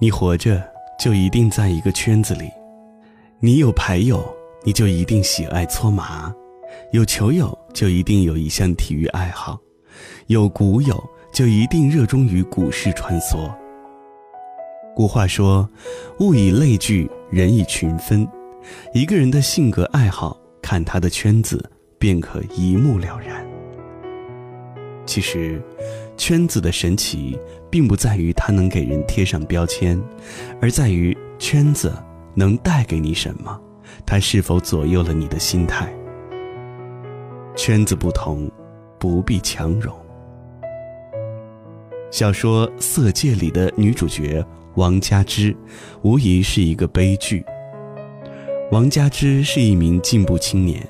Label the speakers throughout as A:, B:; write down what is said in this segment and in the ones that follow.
A: 你活着就一定在一个圈子里，你有牌友，你就一定喜爱搓麻；有球友，就一定有一项体育爱好；有股友，就一定热衷于股市穿梭。古话说：“物以类聚，人以群分。”一个人的性格爱好，看他的圈子，便可一目了然。其实，圈子的神奇，并不在于它能给人贴上标签，而在于圈子能带给你什么，它是否左右了你的心态。圈子不同，不必强融。小说《色戒》里的女主角王佳芝，无疑是一个悲剧。王佳芝是一名进步青年，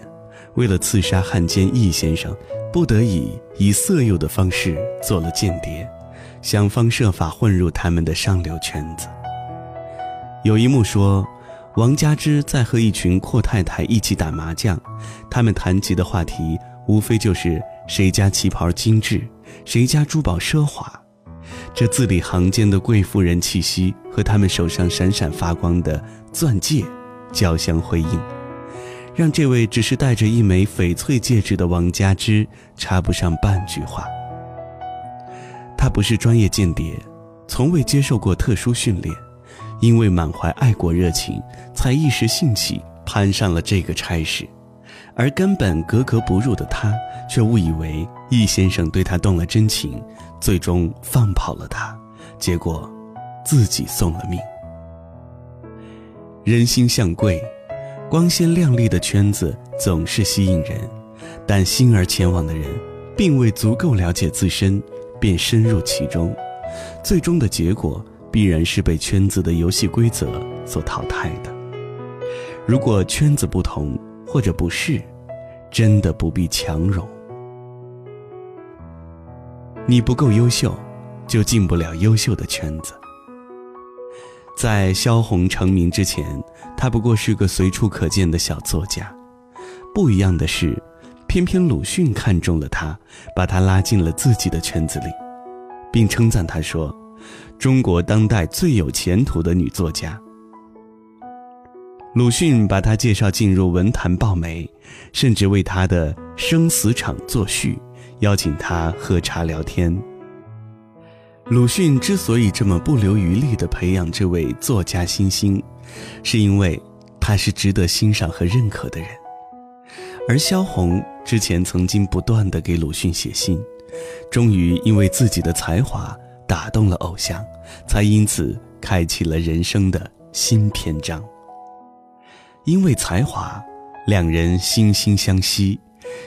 A: 为了刺杀汉奸易先生。不得已以色诱的方式做了间谍，想方设法混入他们的上流圈子。有一幕说，王佳芝在和一群阔太太一起打麻将，他们谈及的话题无非就是谁家旗袍精致，谁家珠宝奢华。这字里行间的贵妇人气息和他们手上闪闪发光的钻戒交相辉映。让这位只是戴着一枚翡翠戒指的王佳芝插不上半句话。他不是专业间谍，从未接受过特殊训练，因为满怀爱国热情，才一时兴起攀上了这个差事，而根本格格不入的他，却误以为易先生对他动了真情，最终放跑了他，结果自己送了命。人心向贵。光鲜亮丽的圈子总是吸引人，但心而前往的人，并未足够了解自身，便深入其中，最终的结果必然是被圈子的游戏规则所淘汰的。如果圈子不同或者不是，真的不必强融。你不够优秀，就进不了优秀的圈子。在萧红成名之前，他不过是个随处可见的小作家。不一样的是，偏偏鲁迅看中了他，把他拉进了自己的圈子里，并称赞他说：“中国当代最有前途的女作家。”鲁迅把他介绍进入文坛报媒，甚至为他的生死场作序，邀请他喝茶聊天。鲁迅之所以这么不留余力地培养这位作家新星，是因为他是值得欣赏和认可的人。而萧红之前曾经不断地给鲁迅写信，终于因为自己的才华打动了偶像，才因此开启了人生的新篇章。因为才华，两人惺惺相惜。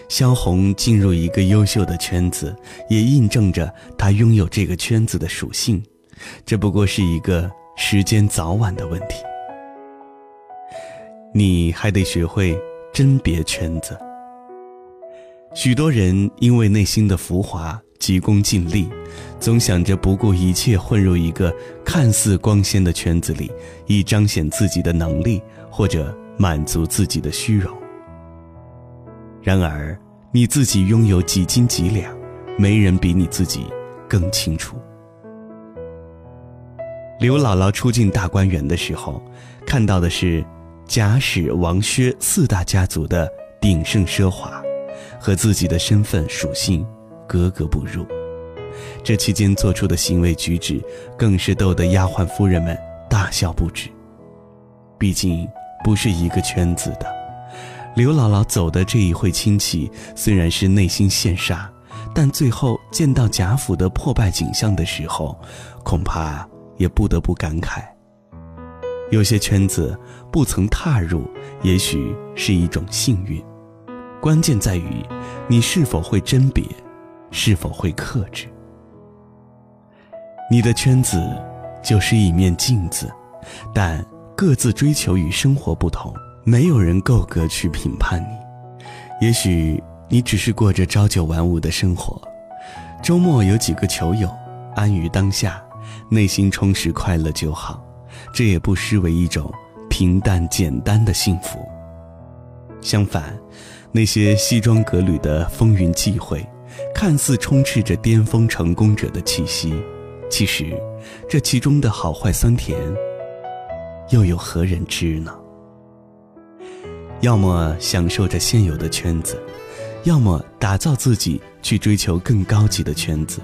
A: 萧红进入一个优秀的圈子，也印证着她拥有这个圈子的属性。这不过是一个时间早晚的问题。你还得学会甄别圈子。许多人因为内心的浮华，急功近利，总想着不顾一切混入一个看似光鲜的圈子里，以彰显自己的能力或者满足自己的虚荣。然而，你自己拥有几斤几两，没人比你自己更清楚。刘姥姥初进大观园的时候，看到的是贾史王薛四大家族的鼎盛奢华，和自己的身份属性格格不入。这期间做出的行为举止，更是逗得丫鬟夫人们大笑不止。毕竟不是一个圈子的。刘姥姥走的这一会亲戚，虽然是内心羡煞，但最后见到贾府的破败景象的时候，恐怕也不得不感慨：有些圈子不曾踏入，也许是一种幸运。关键在于你是否会甄别，是否会克制。你的圈子就是一面镜子，但各自追求与生活不同。没有人够格去评判你，也许你只是过着朝九晚五的生活，周末有几个球友，安于当下，内心充实快乐就好，这也不失为一种平淡简单的幸福。相反，那些西装革履的风云际会，看似充斥着巅峰成功者的气息，其实，这其中的好坏酸甜，又有何人知呢？要么享受着现有的圈子，要么打造自己去追求更高级的圈子，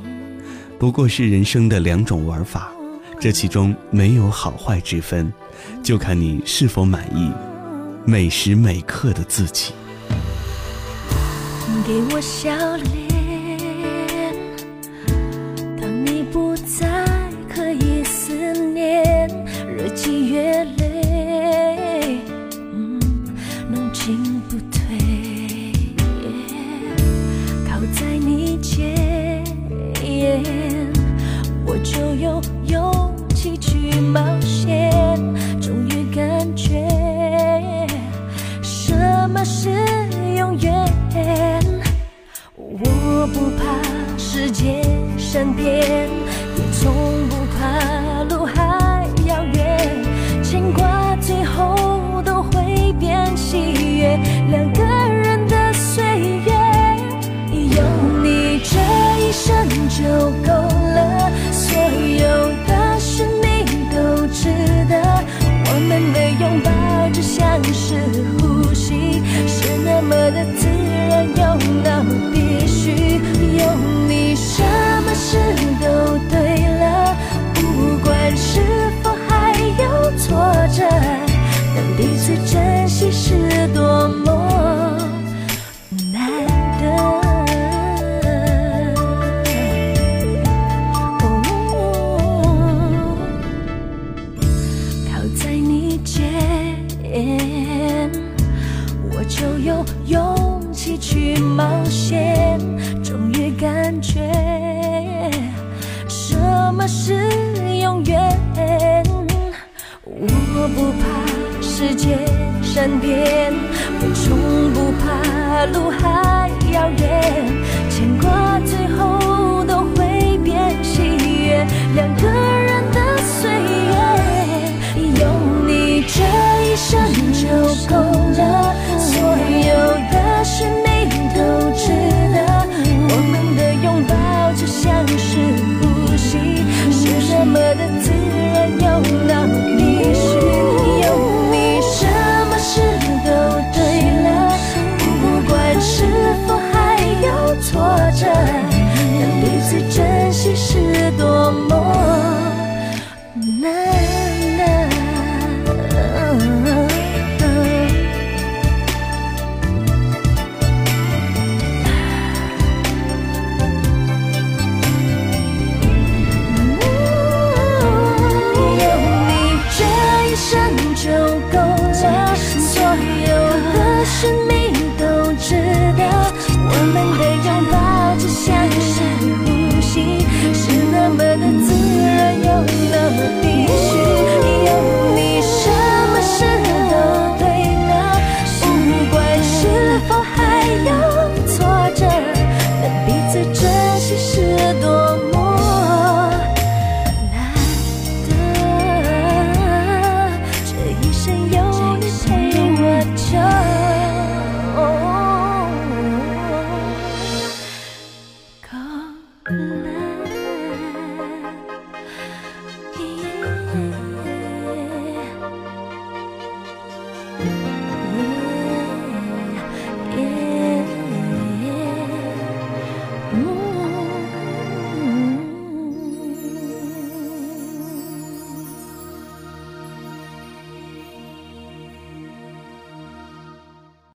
A: 不过是人生的两种玩法，这其中没有好坏之分，就看你是否满意每时每刻的自己。
B: 给我笑脸，只像是呼吸，是那么的自然又那么必须。有你，什么事都对了。不管是否还有挫折，能彼此珍惜是多我就有勇气去冒险。终于感觉什么是永远。我不怕世界善变，我从不怕路还遥远。牵挂最后都会变喜悦，两个